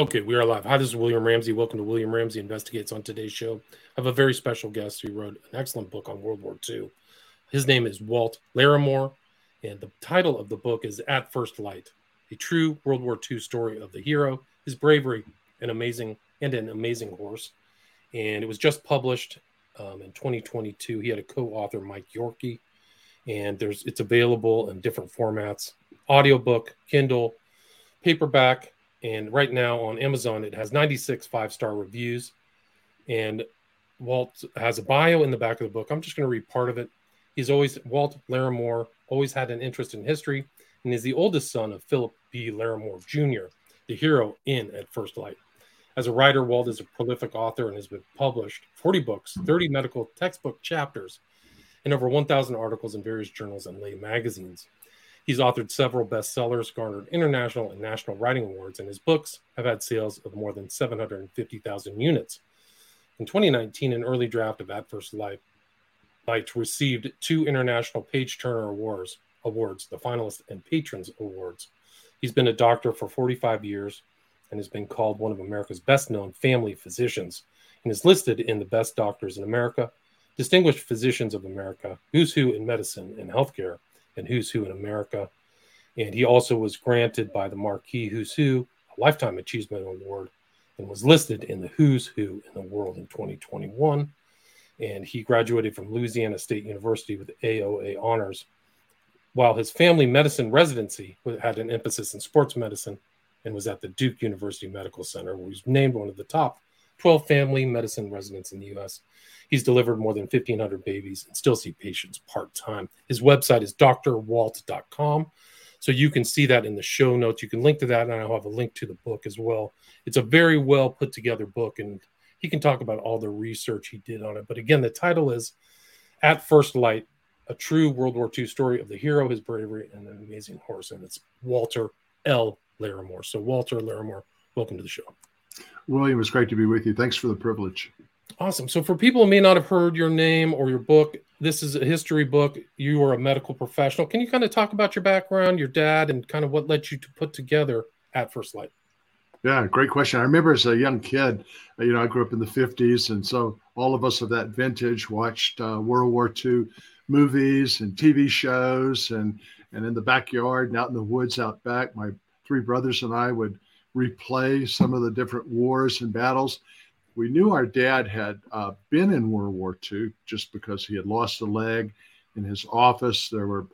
Okay, we are live. Hi, this is William Ramsey. Welcome to William Ramsey Investigates. On today's show, I have a very special guest who wrote an excellent book on World War II. His name is Walt Larimore, and the title of the book is At First Light: A True World War II Story of the Hero, His Bravery, and Amazing and an Amazing Horse. And it was just published um, in 2022. He had a co-author, Mike Yorkey, and there's it's available in different formats: audiobook, Kindle, paperback and right now on Amazon, it has 96 five star reviews. And Walt has a bio in the back of the book. I'm just going to read part of it. He's always, Walt Larimore, always had an interest in history and is the oldest son of Philip B. Larimore Jr., the hero in At First Light. As a writer, Walt is a prolific author and has been published 40 books, 30 medical textbook chapters, and over 1,000 articles in various journals and lay magazines. He's authored several bestsellers, garnered international and national writing awards, and his books have had sales of more than 750,000 units. In 2019, an early draft of First Light, Light received two international Page Turner Awards, awards, the finalist and patrons awards. He's been a doctor for 45 years and has been called one of America's best known family physicians and is listed in the Best Doctors in America, Distinguished Physicians of America, Who's Who in Medicine and Healthcare, and Who's Who in America. And he also was granted by the Marquis Who's Who a Lifetime Achievement Award and was listed in the Who's Who in the World in 2021. And he graduated from Louisiana State University with AOA honors, while his family medicine residency had an emphasis in sports medicine and was at the Duke University Medical Center, where he was named one of the top 12 family medicine residents in the U.S. He's delivered more than 1,500 babies and still see patients part time. His website is drwalt.com. So you can see that in the show notes. You can link to that, and I'll have a link to the book as well. It's a very well put together book, and he can talk about all the research he did on it. But again, the title is At First Light A True World War II Story of the Hero, His Bravery, and an Amazing Horse. And it's Walter L. Larimore. So, Walter Larimore, welcome to the show. William, it's great to be with you. Thanks for the privilege. Awesome. So, for people who may not have heard your name or your book, this is a history book. You are a medical professional. Can you kind of talk about your background, your dad, and kind of what led you to put together At First Light? Yeah, great question. I remember as a young kid, uh, you know, I grew up in the 50s. And so all of us of that vintage watched uh, World War II movies and TV shows. And, and in the backyard and out in the woods out back, my three brothers and I would replay some of the different wars and battles. We knew our dad had uh, been in World War II just because he had lost a leg. In his office, there were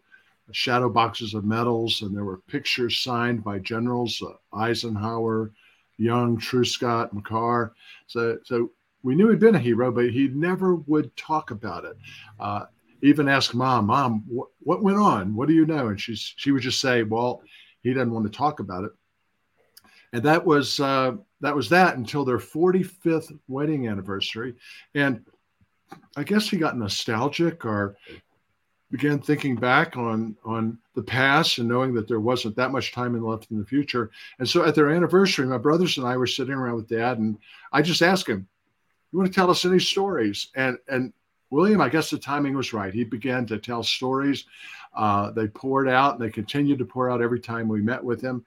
shadow boxes of medals and there were pictures signed by generals uh, Eisenhower, Young, Truscott, McCarr. So, so we knew he'd been a hero, but he never would talk about it. Uh, even ask mom, mom, what, what went on? What do you know? And she's she would just say, well, he doesn't want to talk about it and that was uh, that was that until their 45th wedding anniversary. And i guess he got nostalgic or began thinking back on on the past and knowing that there wasn't that much time left in the future. And so at their anniversary my brothers and i were sitting around with dad and i just asked him you want to tell us any stories? And and william i guess the timing was right. He began to tell stories uh, they poured out and they continued to pour out every time we met with him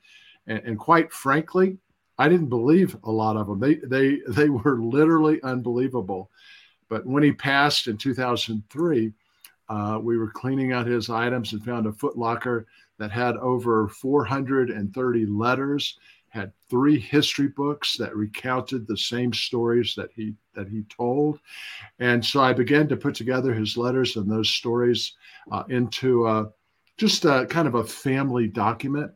and, and quite frankly, I didn't believe a lot of them. They they they were literally unbelievable. But when he passed in 2003, uh, we were cleaning out his items and found a footlocker that had over 430 letters, had three history books that recounted the same stories that he that he told, and so I began to put together his letters and those stories uh, into uh, just a, kind of a family document.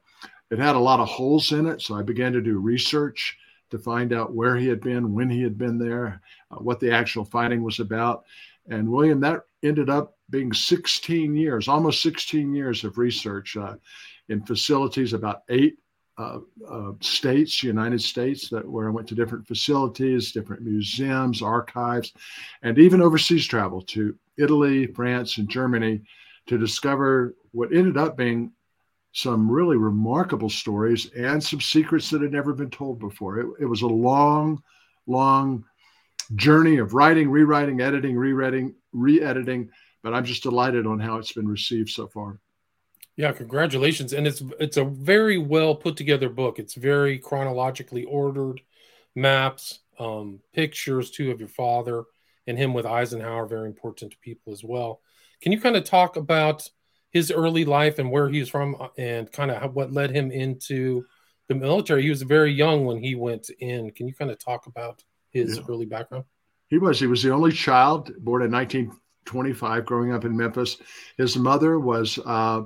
It had a lot of holes in it, so I began to do research to find out where he had been, when he had been there, uh, what the actual fighting was about. And William, that ended up being 16 years, almost 16 years of research uh, in facilities, about eight uh, uh, states, United States, that where I went to different facilities, different museums, archives, and even overseas travel to Italy, France, and Germany to discover what ended up being some really remarkable stories and some secrets that had never been told before. It, it was a long, long journey of writing, rewriting, editing, rewriting, re editing, but I'm just delighted on how it's been received so far. Yeah, congratulations. And it's it's a very well put together book. It's very chronologically ordered, maps, um, pictures too of your father and him with Eisenhower, very important to people as well. Can you kind of talk about his early life and where he's from uh, and kind of what led him into the military? He was very young when he went in. Can you kind of talk about his yeah. early background? He was. He was the only child born in 1925, growing up in Memphis. His mother was uh,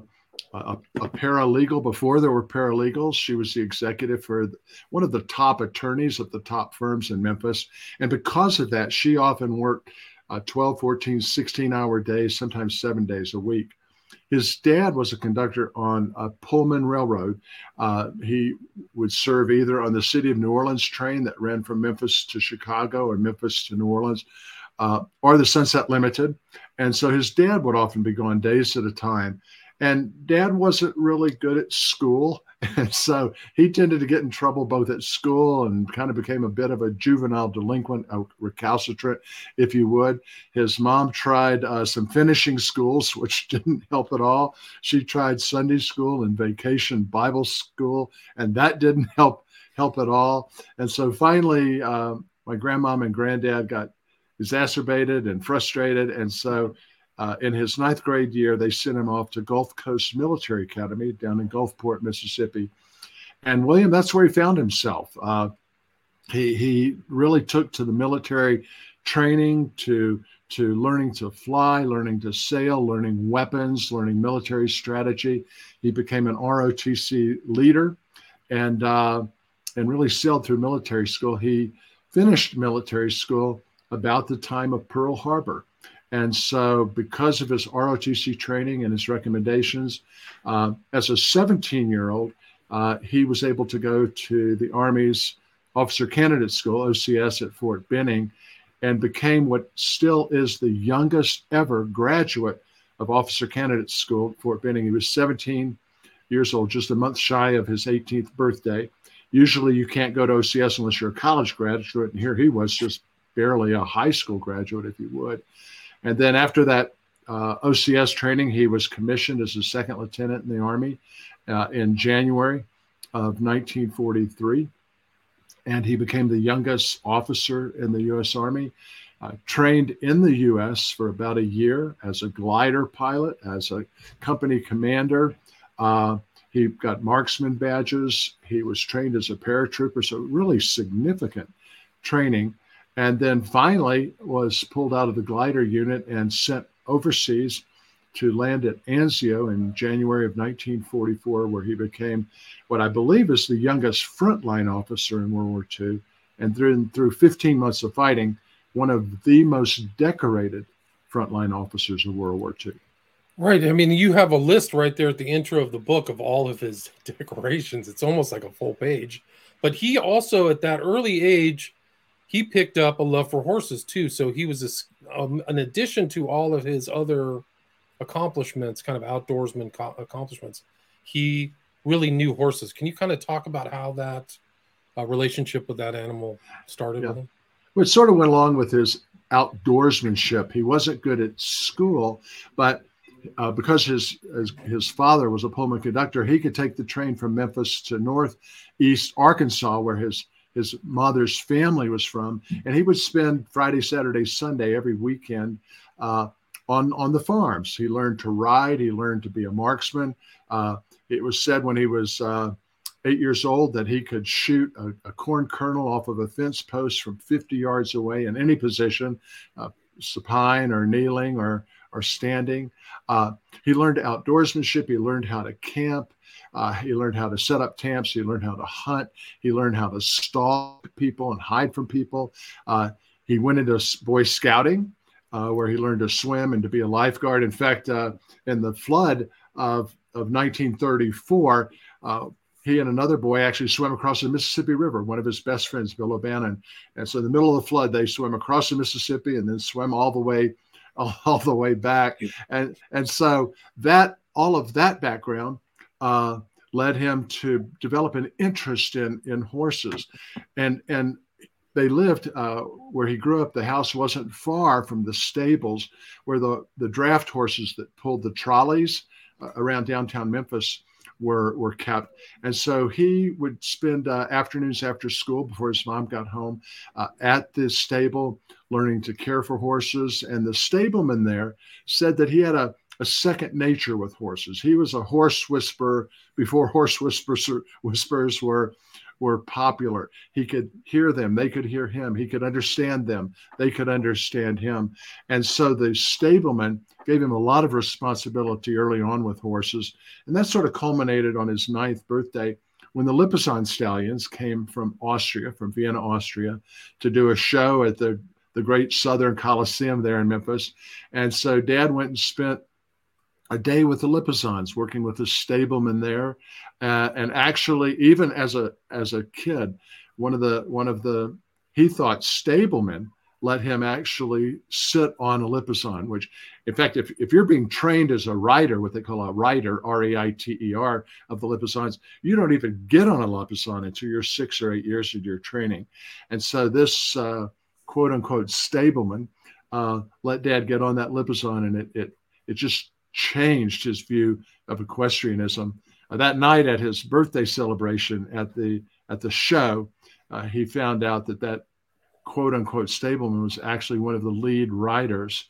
a, a, paralegal before there were paralegals. She was the executive for one of the top attorneys at the top firms in Memphis. And because of that, she often worked uh, 12, 14, 16 hour days, sometimes seven days a week. His dad was a conductor on a Pullman Railroad. Uh, he would serve either on the City of New Orleans train that ran from Memphis to Chicago or Memphis to New Orleans, uh, or the Sunset Limited. And so his dad would often be gone days at a time. And dad wasn't really good at school. And so he tended to get in trouble both at school and kind of became a bit of a juvenile delinquent, a recalcitrant, if you would. His mom tried uh, some finishing schools, which didn't help at all. She tried Sunday school and vacation Bible school, and that didn't help help at all. And so finally, uh, my grandmom and granddad got exacerbated and frustrated. And so uh, in his ninth grade year, they sent him off to Gulf Coast Military Academy down in Gulfport, Mississippi. And William, that's where he found himself. Uh, he, he really took to the military training, to, to learning to fly, learning to sail, learning weapons, learning military strategy. He became an ROTC leader and, uh, and really sailed through military school. He finished military school about the time of Pearl Harbor. And so, because of his ROTC training and his recommendations, uh, as a 17 year old, uh, he was able to go to the Army's Officer Candidate School, OCS, at Fort Benning, and became what still is the youngest ever graduate of Officer Candidate School at Fort Benning. He was 17 years old, just a month shy of his 18th birthday. Usually, you can't go to OCS unless you're a college graduate, and here he was just barely a high school graduate, if you would. And then after that uh, OCS training, he was commissioned as a second lieutenant in the Army uh, in January of 1943. And he became the youngest officer in the U.S. Army. Uh, trained in the U.S. for about a year as a glider pilot, as a company commander. Uh, he got marksman badges. He was trained as a paratrooper, so really significant training and then finally was pulled out of the glider unit and sent overseas to land at Anzio in January of 1944, where he became what I believe is the youngest frontline officer in World War II. And through, through 15 months of fighting, one of the most decorated frontline officers of World War II. Right. I mean, you have a list right there at the intro of the book of all of his decorations. It's almost like a full page. But he also, at that early age, he picked up a love for horses too. So he was a, um, an addition to all of his other accomplishments, kind of outdoorsman co- accomplishments. He really knew horses. Can you kind of talk about how that uh, relationship with that animal started yeah. with him? Well, it sort of went along with his outdoorsmanship. He wasn't good at school, but uh, because his, his, his father was a Pullman conductor, he could take the train from Memphis to northeast Arkansas, where his his mother's family was from, and he would spend Friday, Saturday, Sunday every weekend uh, on on the farms. He learned to ride. He learned to be a marksman. Uh, it was said when he was uh, eight years old that he could shoot a, a, corn kernel off of a fence post from 50 yards away in any position, uh, supine or kneeling or or standing. Uh, he learned outdoorsmanship. He learned how to camp. Uh, he learned how to set up camps. He learned how to hunt. He learned how to stalk people and hide from people. Uh, he went into Boy Scouting, uh, where he learned to swim and to be a lifeguard. In fact, uh, in the flood of, of 1934, uh, he and another boy actually swam across the Mississippi River, one of his best friends, Bill O'Bannon. And so in the middle of the flood, they swam across the Mississippi and then swam all the way all the way back. And and so that all of that background uh, led him to develop an interest in in horses, and and they lived uh, where he grew up. The house wasn't far from the stables where the the draft horses that pulled the trolleys uh, around downtown Memphis were were kept. And so he would spend uh, afternoons after school before his mom got home uh, at this stable, learning to care for horses. And the stableman there said that he had a a second nature with horses. He was a horse whisperer before horse whispers, whispers were were popular. He could hear them, they could hear him, he could understand them, they could understand him. And so the stableman gave him a lot of responsibility early on with horses. And that sort of culminated on his ninth birthday when the Lipizzan stallions came from Austria, from Vienna, Austria, to do a show at the the great Southern Coliseum there in Memphis. And so dad went and spent a day with the Lipizzans, working with the stableman there, uh, and actually, even as a as a kid, one of the one of the he thought stablemen let him actually sit on a Lipizzan, which, in fact, if, if you're being trained as a rider, what they call a rider, R E I T E R, of the Lipizzans, you don't even get on a Lipizzan until you're six or eight years of your training. And so this uh, quote unquote stableman uh, let dad get on that Lipizzan, and it, it, it just changed his view of equestrianism. Uh, that night at his birthday celebration at the at the show, uh, he found out that that quote unquote stableman was actually one of the lead riders,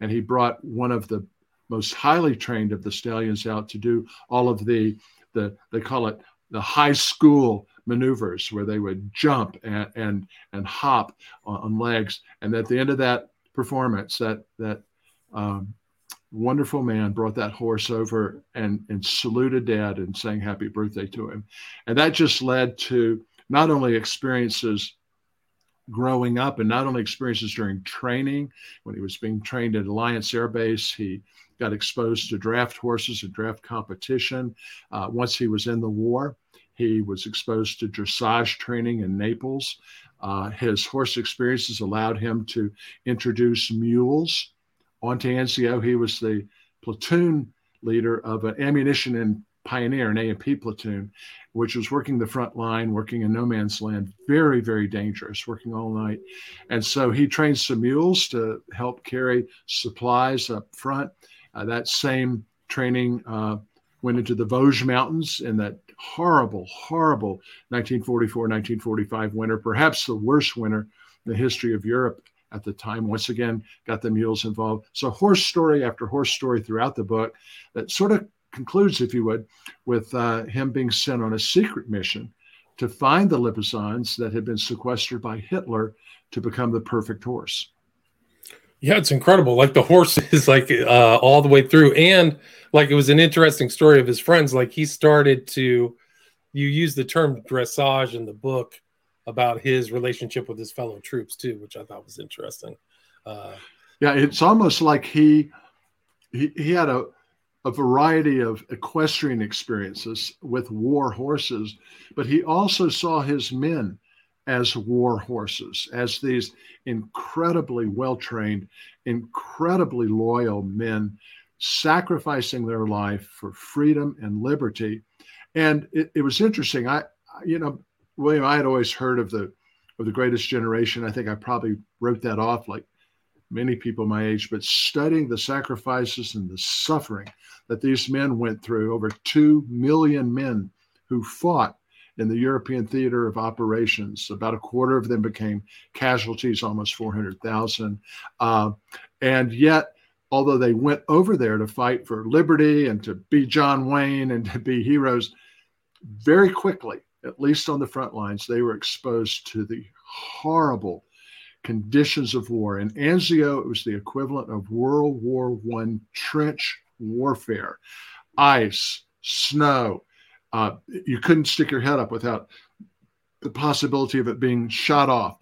and he brought one of the most highly trained of the stallions out to do all of the the they call it the high school maneuvers where they would jump and and, and hop on, on legs, and at the end of that performance, that that um, wonderful man brought that horse over and, and saluted dad and sang happy birthday to him. And that just led to not only experiences growing up and not only experiences during training, when he was being trained at Alliance Air Base, he got exposed to draft horses and draft competition. Uh, once he was in the war, he was exposed to dressage training in Naples. Uh, his horse experiences allowed him to introduce mules onto Anzio. He was the platoon leader of an ammunition and pioneer, an A&P platoon, which was working the front line, working in no man's land, very, very dangerous, working all night. And so he trained some mules to help carry supplies up front. Uh, that same training uh, went into the Vosges Mountains in that horrible, horrible 1944 1945 winter, perhaps the worst winter in the history of Europe at the time. Once again, got the mules involved. So, horse story after horse story throughout the book that sort of concludes, if you would, with uh, him being sent on a secret mission to find the Lipizzans that had been sequestered by Hitler to become the perfect horse. Yeah, it's incredible. Like the horse is like uh, all the way through, and like it was an interesting story of his friends. Like he started to, you use the term dressage in the book about his relationship with his fellow troops too, which I thought was interesting. Uh, yeah, it's almost like he he, he had a a variety of equestrian experiences with war horses, but he also saw his men as war horses, as these incredibly well trained, incredibly loyal men sacrificing their life for freedom and liberty. And it, it was interesting. I, you know, William, I had always heard of the of the greatest generation. I think I probably wrote that off like many people my age, but studying the sacrifices and the suffering that these men went through, over two million men who fought in the European theater of operations. About a quarter of them became casualties, almost 400,000. Uh, and yet, although they went over there to fight for liberty and to be John Wayne and to be heroes, very quickly at least on the front lines, they were exposed to the horrible conditions of war. In Anzio, it was the equivalent of World War One trench warfare, ice, snow. Uh, you couldn't stick your head up without the possibility of it being shot off.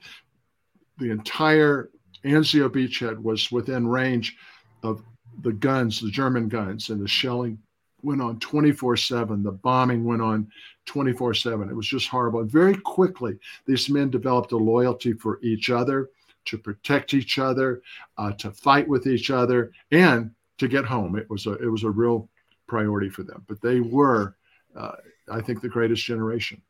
The entire Anzio beachhead was within range of the guns, the German guns, and the shelling went on 24 7. The bombing went on 24 7. It was just horrible. And very quickly, these men developed a loyalty for each other, to protect each other, uh, to fight with each other, and to get home. It was a, it was a real priority for them. But they were, uh, I think, the greatest generation.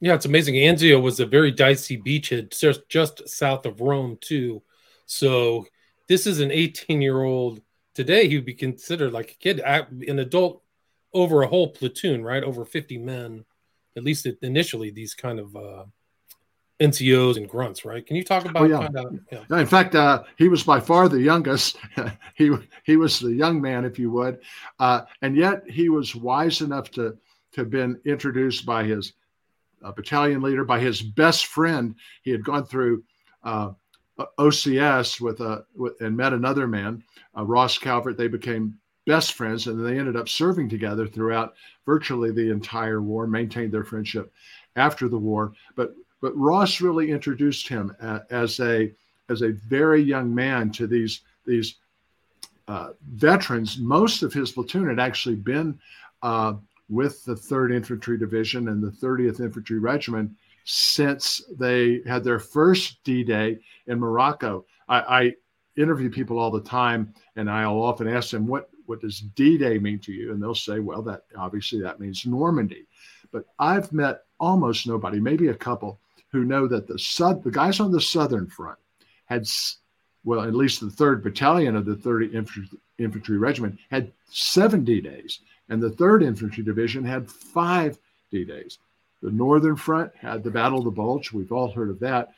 Yeah, it's amazing. Anzio was a very dicey beachhead just, just south of Rome, too. So this is an 18 year old today. He would be considered like a kid, an adult over a whole platoon, right? Over 50 men, at least initially, these kind of uh, NCOs and grunts, right? Can you talk about? Oh, yeah. Kind of, yeah. In fact, uh, he was by far the youngest. he he was the young man, if you would, uh, and yet he was wise enough to to have been introduced by his uh, battalion leader, by his best friend. He had gone through uh, OCS with a with, and met another man, uh, Ross Calvert. They became best friends, and they ended up serving together throughout virtually the entire war. Maintained their friendship after the war, but but Ross really introduced him as a as a very young man to these these uh, veterans. Most of his platoon had actually been uh, with the Third Infantry Division and the 30th Infantry Regiment since they had their first D-Day in Morocco. I, I interview people all the time, and I'll often ask them, "What what does D-Day mean to you?" And they'll say, "Well, that obviously that means Normandy." But I've met almost nobody, maybe a couple, who know that the the guys on the southern front had, well, at least the third battalion of the 30 Infantry, Infantry Regiment had seven D-Days, and the third Infantry Division had five D-Days. The Northern Front had the Battle of the Bulge. We've all heard of that.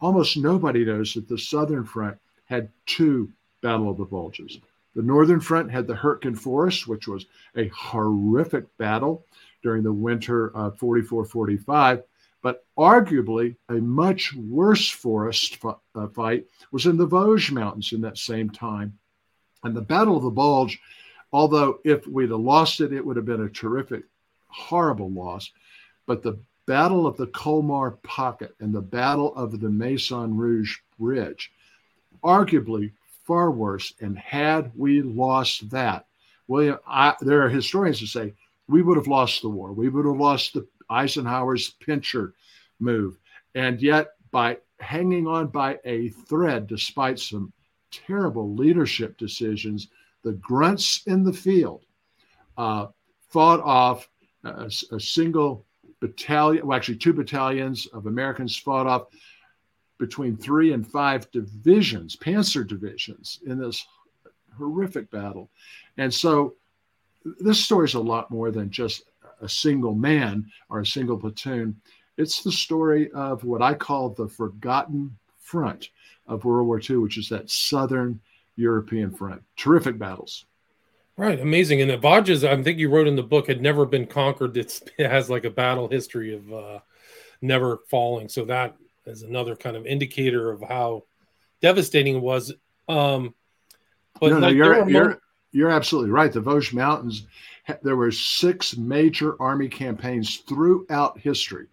Almost nobody knows that the Southern Front had two Battle of the Bulges. The Northern Front had the Hurtgen Forest, which was a horrific battle during the winter of 44 45. But arguably, a much worse forest uh, fight was in the Vosges Mountains in that same time. And the Battle of the Bulge, although if we'd have lost it, it would have been a terrific, horrible loss. But the Battle of the Colmar Pocket and the Battle of the Maison Rouge Bridge, arguably far worse. And had we lost that, William, I, there are historians who say we would have lost the war. We would have lost the Eisenhower's pincher move. And yet, by hanging on by a thread, despite some terrible leadership decisions, the grunts in the field uh, fought off a, a, single battalion, well, actually, two battalions of Americans fought off between three and five divisions, panzer divisions, in this horrific battle. And so, this story is a lot more than just a single man or a single platoon. It's the story of what I call the forgotten front of World War II, which is that southern European front. Terrific battles. Right, amazing. And the Vosges, I think you wrote in the book, had never been conquered. It's, it has like a battle history of uh, never falling. So that is another kind of indicator of how devastating it was. Um, but no, no, like, you're, you're, you're absolutely right. The Vosges Mountains, there were six major army campaigns throughout history,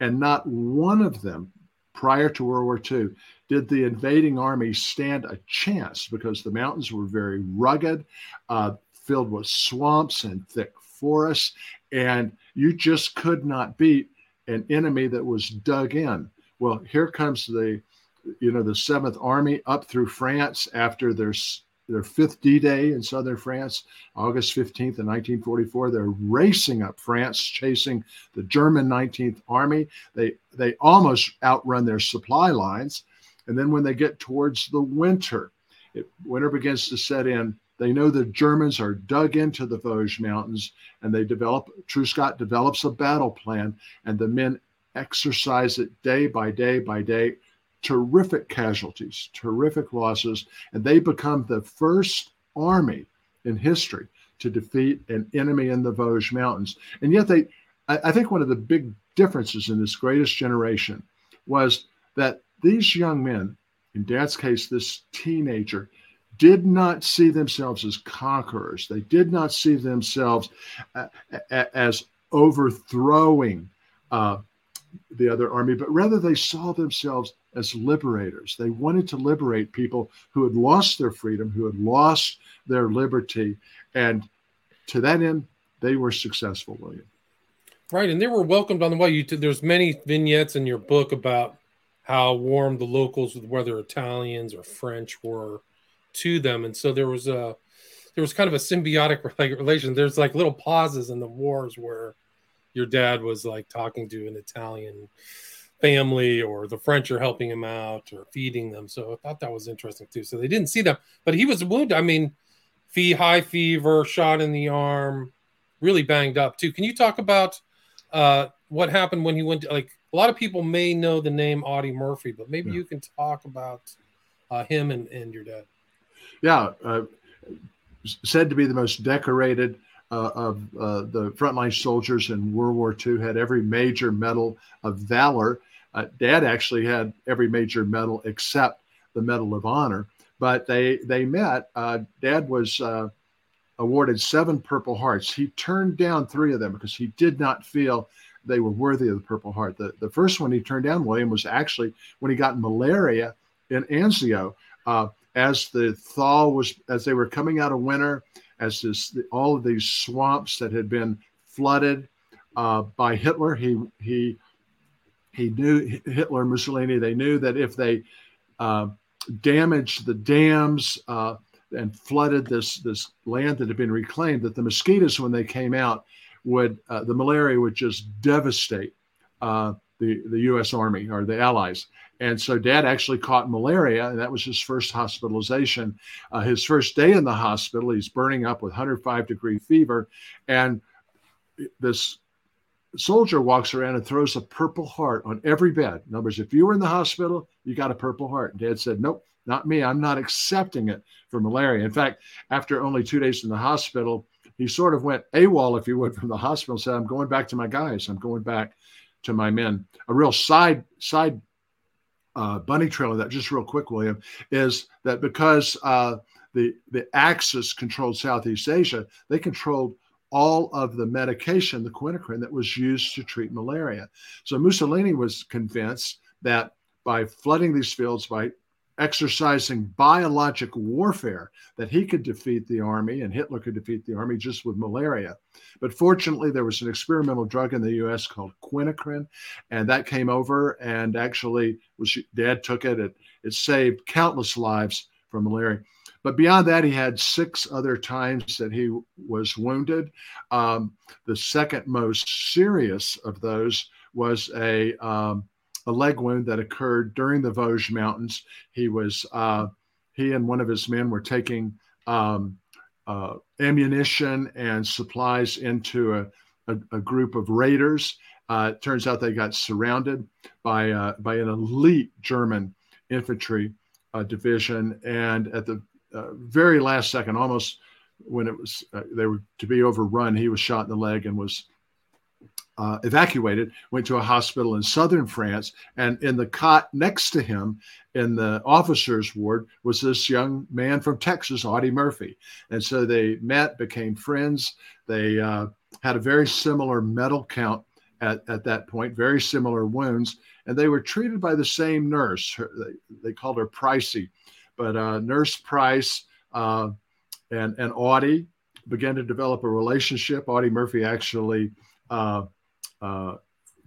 and not one of them prior to World War II did the invading army stand a chance because the mountains were very rugged, uh, filled with swamps and thick forests, and you just could not beat an enemy that was dug in. Well, here comes the, you know, the Seventh Army up through France after there's their fifth D-Day in southern France, August 15th in 1944. They're racing up France, chasing the German 19th Army. They they almost outrun their supply lines, and then when they get towards the winter, it, winter begins to set in. They know the Germans are dug into the Vosges Mountains, and they develop. Truscott develops a battle plan, and the men exercise it day by day by day terrific casualties, terrific losses, and they become the first army in history to defeat an enemy in the Vosges Mountains. And yet, they, I, I think one of the big differences in this greatest generation was that these young men, in Dad's case, this teenager, did not see themselves as conquerors. They did not see themselves uh, as overthrowing uh, the other army, but rather they saw themselves as liberators. They wanted to liberate people who had lost their freedom, who had lost their liberty. And to that end, they were successful, William. Right. And they were welcomed on the way. You t- there's many vignettes in your book about how warm the locals, whether Italians or French, were to them. And so there was a there was kind of a symbiotic relation. There's like little pauses in the wars where your dad was like talking to an Italian family or the French are helping him out or feeding them. So I thought that was interesting too. So they didn't see them, but he was wounded. I mean, fee high fever, shot in the arm, really banged up too. Can you talk about uh, what happened when he went? To, like a lot of people may know the name Audie Murphy, but maybe yeah. you can talk about uh, him and, and your dad. Yeah, uh, said to be the most decorated uh, of uh, the frontline soldiers in World War II, had every major medal of valor. Uh, Dad actually had every major medal except the Medal of Honor. But they they met. Uh, Dad was uh, awarded seven Purple Hearts. He turned down three of them because he did not feel they were worthy of the Purple Heart. The, the first one he turned down, William, was actually when he got malaria in Anzio. Uh, as the thaw was, as they were coming out of winter, as this, all of these swamps that had been flooded uh, by Hitler, he he he knew Hitler, Mussolini. They knew that if they uh, damaged the dams uh, and flooded this this land that had been reclaimed, that the mosquitoes, when they came out, would uh, the malaria would just devastate uh, the the U.S. Army or the Allies. And so, Dad actually caught malaria, and that was his first hospitalization. Uh, his first day in the hospital, he's burning up with 105 degree fever, and this soldier walks around and throws a purple heart on every bed. In other words, if you were in the hospital, you got a purple heart. Dad said, Nope, not me. I'm not accepting it for malaria. In fact, after only two days in the hospital, he sort of went AWOL, if you would, from the hospital said, I'm going back to my guys. I'm going back to my men. A real side, side uh, bunny trail of that, just real quick, William, is that because uh, the, the Axis controlled Southeast Asia, they controlled all of the medication, the quinacrine, that was used to treat malaria. So Mussolini was convinced that by flooding these fields, by exercising biologic warfare, that he could defeat the army and Hitler could defeat the army just with malaria. But fortunately, there was an experimental drug in the US called quinacrine, and that came over and actually was dad took it. It, it saved countless lives from malaria. But beyond that, he had six other times that he was wounded. Um, the second most serious of those was a, um, a leg wound that occurred during the Vosges Mountains. He was uh, he and one of his men were taking um, uh, ammunition and supplies into a, a, a group of raiders. Uh, it turns out they got surrounded by uh, by an elite German infantry uh, division, and at the uh, very last second, almost when it was they were to be overrun, he was shot in the leg and was uh, evacuated. Went to a hospital in southern France, and in the cot next to him, in the officers' ward, was this young man from Texas, Audie Murphy. And so they met, became friends. They uh, had a very similar medal count at, at that point, very similar wounds, and they were treated by the same nurse. Her, they, they called her Pricey but uh, Nurse Price uh, and and Audie began to develop a relationship. Audie Murphy actually uh, uh,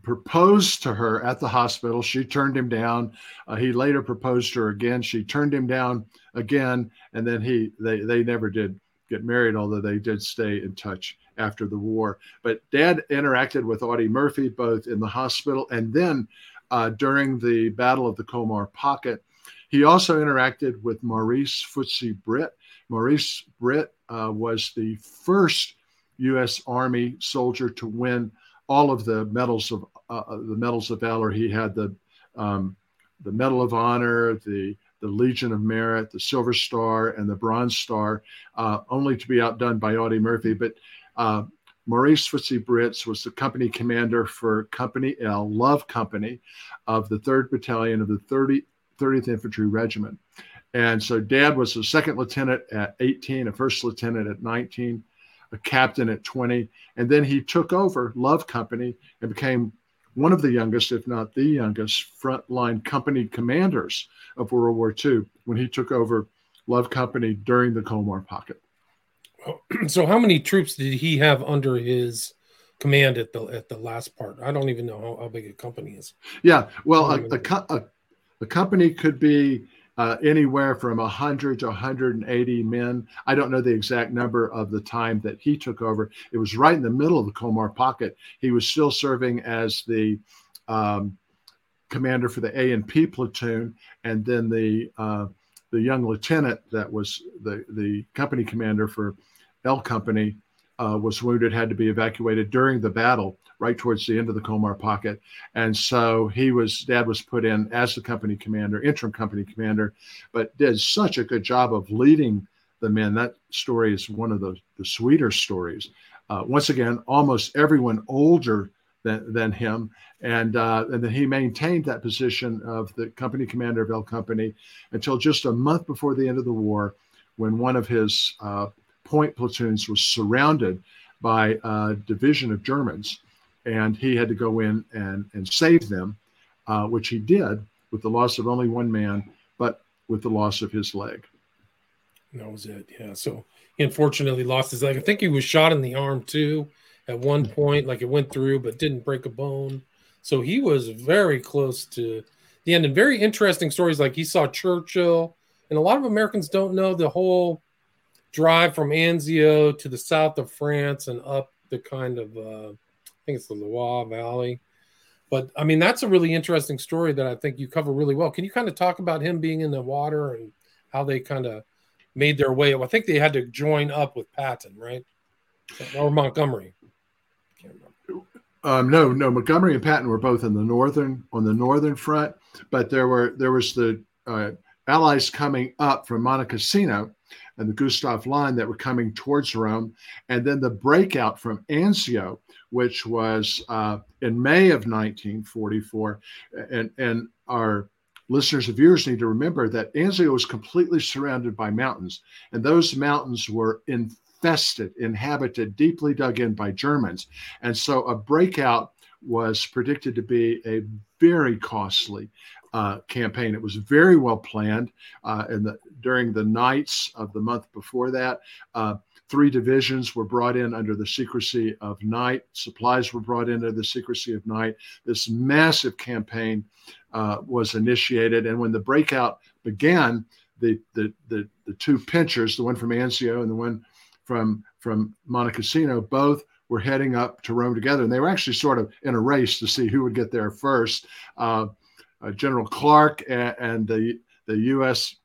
proposed to her at the hospital. She turned him down. Uh, he later proposed to her again. She turned him down again, and then he they they never did get married, although they did stay in touch after the war. But Dad interacted with Audie Murphy both in the hospital and then uh, during the Battle of the Colmar Pocket. He also interacted with Maurice Footsie Britt. Maurice Britt uh, was the first U.S. Army soldier to win all of the medals of uh, uh, the medals of valor. He had the um, the Medal of Honor, the the Legion of Merit, the Silver Star, and the Bronze Star, uh, only to be outdone by Audie Murphy. But uh, Maurice Footsie Britts was the company commander for Company L, Love Company, of the 3rd Battalion of the 30, 30th Infantry Regiment. And so dad was a second lieutenant at 18, a first lieutenant at 19, a captain at 20. And then he took over Love Company and became one of the youngest, if not the youngest, frontline company commanders of World War II when he took over Love Company during the Colmar Pocket. So, how many troops did he have under his command at the at the last part? I don't even know how, how big a company is. Yeah, well, a, a, a, the company could be uh, anywhere from 100 to 180 men. I don't know the exact number of the time that he took over. It was right in the middle of the Colmar pocket. He was still serving as the um, commander for the A and P platoon, and then the uh, the young lieutenant that was the the company commander for L Company uh, was wounded, had to be evacuated during the battle, right towards the end of the Colmar pocket. And so he was, dad was put in as the company commander, interim company commander, but did such a good job of leading the men. That story is one of the, the sweeter stories. Uh, once again, almost everyone older than, than him. And, uh, and then he maintained that position of the company commander of L Company until just a month before the end of the war, when one of his uh, point platoons was surrounded by a division of Germans. And he had to go in and, and save them, uh, which he did with the loss of only one man, but with the loss of his leg. That was it. Yeah. So he unfortunately lost his leg. I think he was shot in the arm too at one point, like it went through, but didn't break a bone. So he was very close to the end. And very interesting stories. Like he saw Churchill, and a lot of Americans don't know the whole drive from Anzio to the south of France and up the kind of, uh, think it's the Loire Valley. But I mean, that's a really interesting story that I think you cover really well. Can you kind of talk about him being in the water and how they kind of made their way? I think they had to join up with Patton, right? Or Montgomery. Um, no, no. Montgomery and Patton were both in the northern on the northern front, but there were there was the uh, Allies coming up from Monte Cassino and the Gustav line that were coming towards Rome, and then the breakout from Anzio, which was uh, in May of 1944, and and our listeners and viewers need to remember that Anzio was completely surrounded by mountains, and those mountains were infested, inhabited, deeply dug in by Germans. And so a breakout was predicted to be a very costly uh, campaign. It was very well planned. Uh, and during the nights of the month before that, uh, three divisions were brought in under the secrecy of night. Supplies were brought in under the secrecy of night. This massive campaign uh, was initiated. And when the breakout began, the, the, the, the two pinchers, the one from Anzio and the one from from Monte Cassino, both were heading up to Rome together, and they were actually sort of in a race to see who would get there first. Uh, uh, General Clark and, and, the the U.S.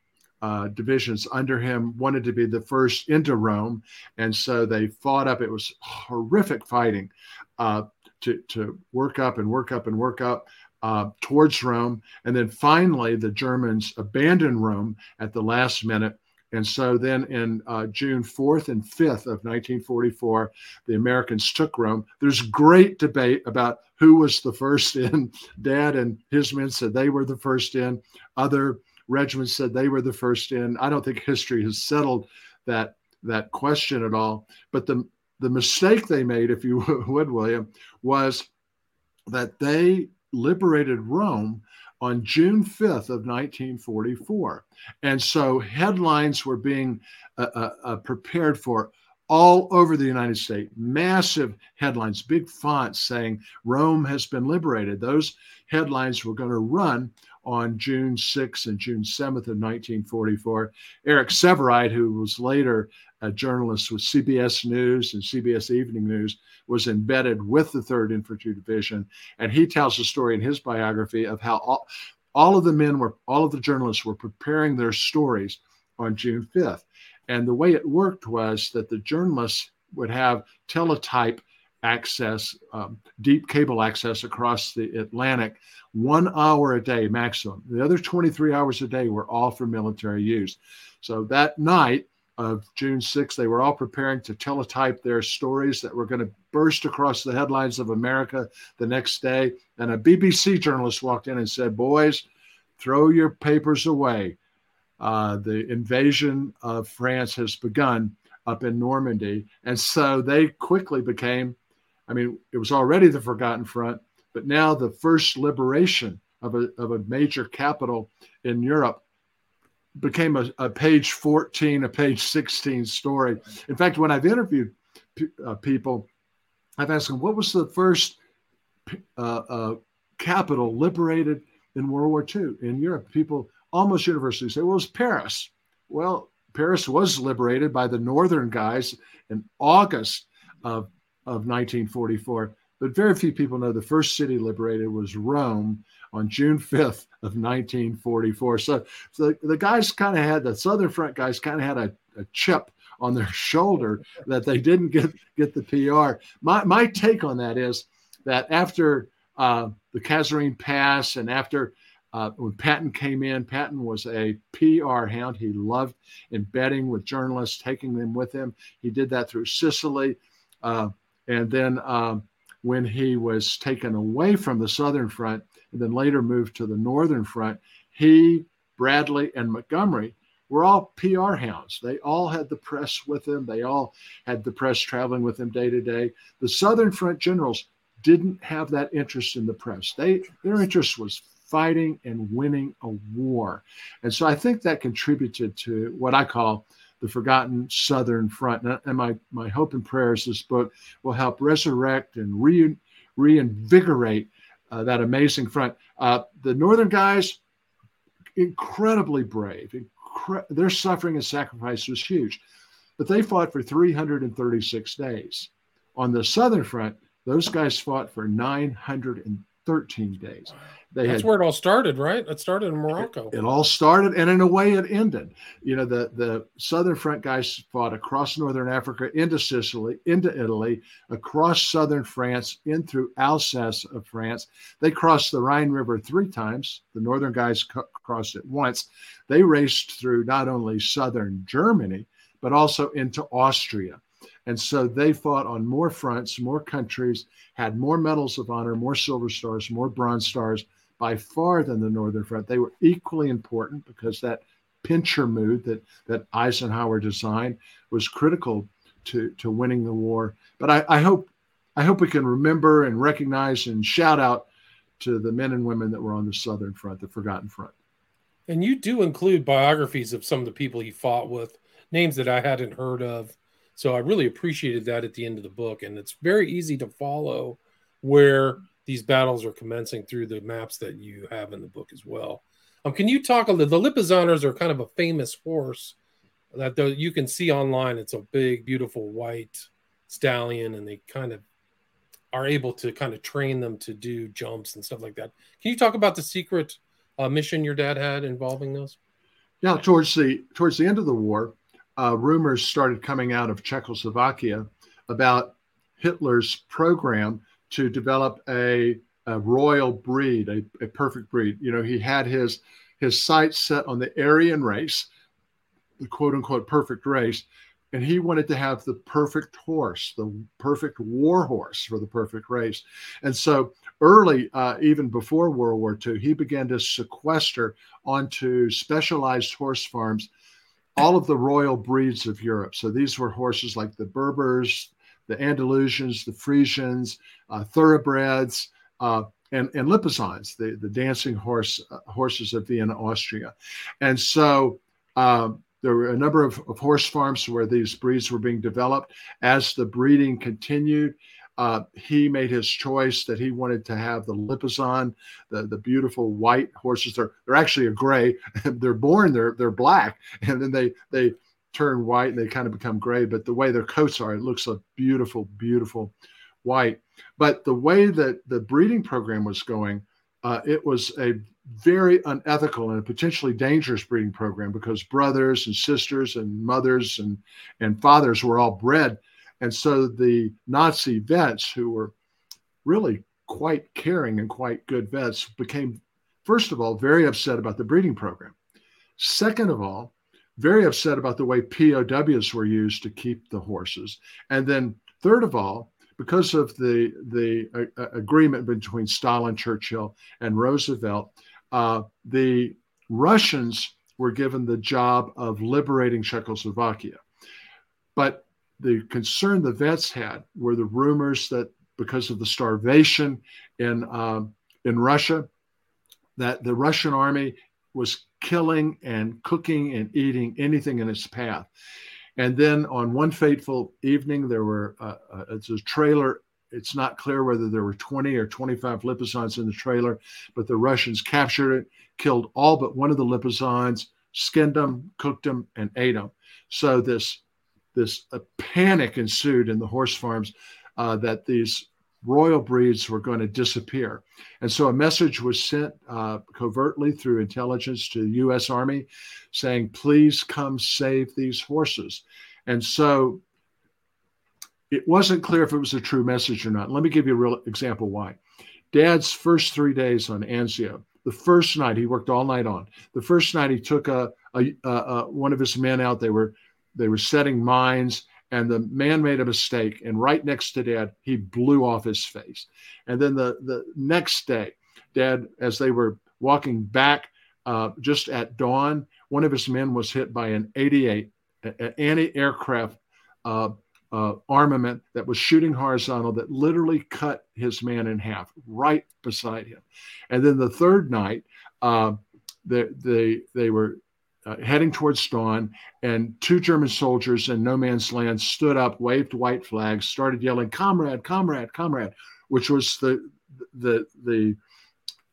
Uh, divisions under him wanted to be the first into Rome, and so they fought up. It was horrific fighting uh, to to work up and work up and work up. Uh, towards Rome. And then finally, the Germans abandoned Rome at the last minute and so then in uh, June 4th and 5th of 1944, the Americans took Rome. There's great debate about who was the first in. Dad and his men said they were the first in. Other regiments said they were the first in. I don't think history has settled that that question at all. But the the mistake they made, if you would, William, was that they liberated Rome on June 5th of 1944. And so headlines were being uh, uh, uh, prepared for all over the United States, massive headlines, big fonts saying Rome has been liberated. Those headlines were going to run on June 6th and June 7th of 1944. Eric Sevareid, who was later a journalist with CBS News and CBS Evening News, was embedded with the 3rd Infantry Division. And he tells a story in his biography of how all, all of the men were, all of the journalists were preparing their stories on June 5th. And the way it worked was that the journalists would have teletype access, um, deep cable access across the Atlantic, one hour a day maximum. The other 23 hours a day were all for military use. So that night, of June 6th, they were all preparing to teletype their stories that were going to burst across the headlines of America the next day. And a BBC journalist walked in and said, Boys, throw your papers away. Uh, the invasion of France has begun up in Normandy. And so they quickly became, I mean, it was already the Forgotten Front, but now the first liberation of a, of a major capital in Europe became a, a, page 14, a page 16 story. In fact, when I've interviewed p- uh, people, I've asked them, what was the first uh, uh, capital liberated in World War II in Europe? People almost universally say, well, it was Paris. Well, Paris was liberated by the Northern guys in August of, of 1944. But very few people know the first city liberated was Rome on June 5th of 1944. So, so the guys kind of had the Southern Front guys kind of had a, a, chip on their shoulder that they didn't get get the PR. My my take on that is that after uh, the Kasserine Pass and after uh, when Patton came in, Patton was a PR hound. He loved embedding with journalists, taking them with him. He did that through Sicily. Uh, and then um, when he was taken away from the Southern Front and then later moved to the Northern Front, he, Bradley, and Montgomery were all PR hounds. They all had the press with them. They all had the press traveling with them day to day. The Southern Front generals didn't have that interest in the press. They their interest was fighting and winning a war. And so I think that contributed to what I call the forgotten Southern Front. And my, my hope and prayer is this book will help resurrect and re, reinvigorate uh, that amazing front. Uh, the Northern guys, incredibly brave. Incre- their suffering and sacrifice was huge, but they fought for 336 days. On the Southern Front, those guys fought for 913 days. They That's had, where it all started, right? It started in Morocco. It, it, all started, and in a way, it ended. You know, the the Southern Front guys fought across northern Africa, into Sicily, into Italy, across southern France, in through Alsace of France. They crossed the Rhine River three times. The northern guys crossed it once. They raced through not only southern Germany, but also into Austria. And so they fought on more fronts, more countries, had more medals of honor, more silver stars, more bronze stars by far than the Northern Front. They were equally important because that pincher mood that, that Eisenhower designed was critical to, to winning the war. But I, I hope I hope we can remember and recognize and shout out to the men and women that were on the Southern Front, the Forgotten Front. And you do include biographies of some of the people he fought with, names that I hadn't heard of. So I really appreciated that at the end of the book. And it's very easy to follow where these battles are commencing through the maps that you have in the book as well. Um, can you talk a little? The Lipizzaners are kind of a famous horse that the, you can see online. It's a big, beautiful white stallion, and they kind of are able to kind of train them to do jumps and stuff like that. Can you talk about the secret uh, mission your dad had involving those? Yeah, towards the towards the end of the war, uh, rumors started coming out of Czechoslovakia about Hitler's program to develop a, a royal breed, a, a perfect breed. You know, he had his his sights set on the Aryan race, the quote unquote perfect race, and he wanted to have the perfect horse, the perfect war horse for the perfect race. And so early, uh, even before World War II, he began to sequester onto specialized horse farms all of the royal breeds of Europe. So these were horses like the Berbers, the Andalusians, the Frisians, uh, thoroughbreds, uh, and, and Lipizzans, the, the dancing horse uh, horses of Vienna, Austria. And so um, there were a number of, of, horse farms where these breeds were being developed. As the breeding continued, uh, he made his choice that he wanted to have the Lipizzan, the, the beautiful white horses. They're, they're actually a gray. they're born, they're, they're black. And then they, they turn white and they kind of become gray. But the way their coats are, it looks a beautiful, beautiful white. But the way that the breeding program was going, uh, it was a very unethical and a potentially dangerous breeding program because brothers and sisters and mothers and, and fathers were all bred and so the Nazi vets, who were really quite caring and quite good vets, became, first of all, very upset about the breeding program. Second of all, very upset about the way POWs were used to keep the horses. And then, third of all, because of the the uh, uh agreement between Stalin, Churchill, and Roosevelt, uh, the Russians were given the job of liberating Czechoslovakia. But the concern the vets had were the rumors that because of the starvation in um, in Russia, that the Russian army was killing and cooking and eating anything in its path. And then on one fateful evening, there were uh, uh, it's a trailer. It's not clear whether there were 20 or 25 Lipizzans in the trailer, but the Russians captured it, killed all but one of the Lipizzans, skinned them, cooked them, and ate them. So this this a panic ensued in the horse farms uh, that these royal breeds were going to disappear. And so a message was sent uh, covertly through intelligence to the U.S. Army saying, please come save these horses. And so it wasn't clear if it was a true message or not. Let me give you a real example why. Dad's first three days on Anzio, the first night he worked all night on. The first night he took a, a, a, a one of his men out. They were they were setting mines, and the man made a mistake. And right next to Dad, he blew off his face. And then the the next day, Dad, as they were walking back uh, just at dawn, one of his men was hit by an 88 anti-aircraft uh, uh, armament that was shooting horizontal that literally cut his man in half right beside him. And then the third night, uh, they, they, they were uh, heading towards dawn, and two German soldiers in no man's land stood up, waved white flags, started yelling, "Comrade, comrade, comrade," which was the the the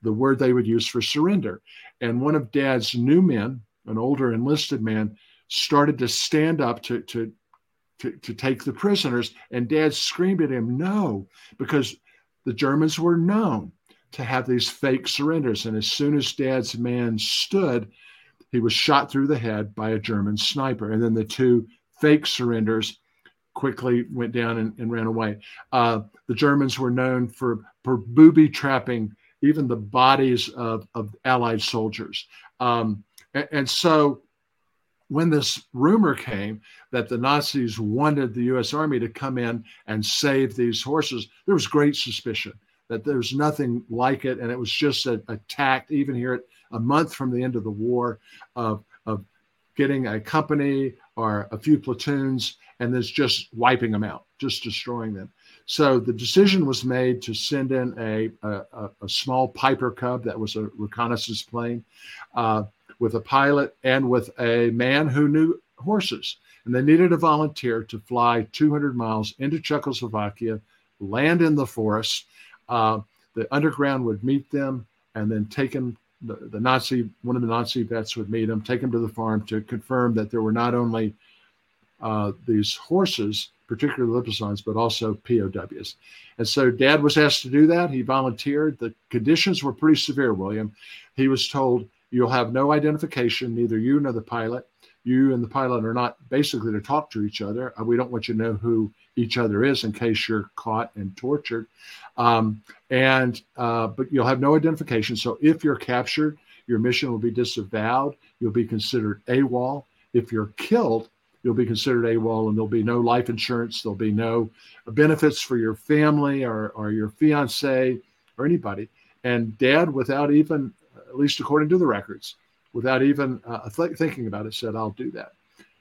the word they would use for surrender. And one of Dad's new men, an older enlisted man, started to stand up to to to, to take the prisoners. And dad screamed at him, no, because the Germans were known to have these fake surrenders. And as soon as dad's man stood, he was shot through the head by a German sniper. And then the two fake surrenders quickly went down and, and ran away. Uh, the Germans were known for, for booby trapping even the bodies of, of Allied soldiers. Um, and, and so when this rumor came that the Nazis wanted the US Army to come in and save these horses, there was great suspicion that there's nothing like it. And it was just a, attack, even here at a month from the end of the war, of, of getting a company or a few platoons and then just wiping them out, just destroying them. So the decision was made to send in a, a, a small Piper Cub that was a reconnaissance plane. Uh, with a pilot and with a man who knew horses. And they needed a volunteer to fly 200 miles into Czechoslovakia, land in the forest. Uh, the underground would meet them and then take them. The, the Nazi, one of the Nazi vets would meet them, take them to the farm to confirm that there were not only uh, these horses, particularly Lipizzans, but also POWs. And so dad was asked to do that. He volunteered. The conditions were pretty severe, William. He was told You'll have no identification, neither you nor the pilot. You and the pilot are not basically to talk to each other. Uh, we don't want you to know who each other is in case you're caught and tortured. Um, and uh, but you'll have no identification. So if you're captured, your mission will be disavowed. You'll be considered AWOL. If you're killed, you'll be considered AWOL, and there'll be no life insurance. There'll be no benefits for your family or, or your fiance or anybody. And dad, without even at least according to the records, without even uh, th- thinking about it, said, "I'll do that."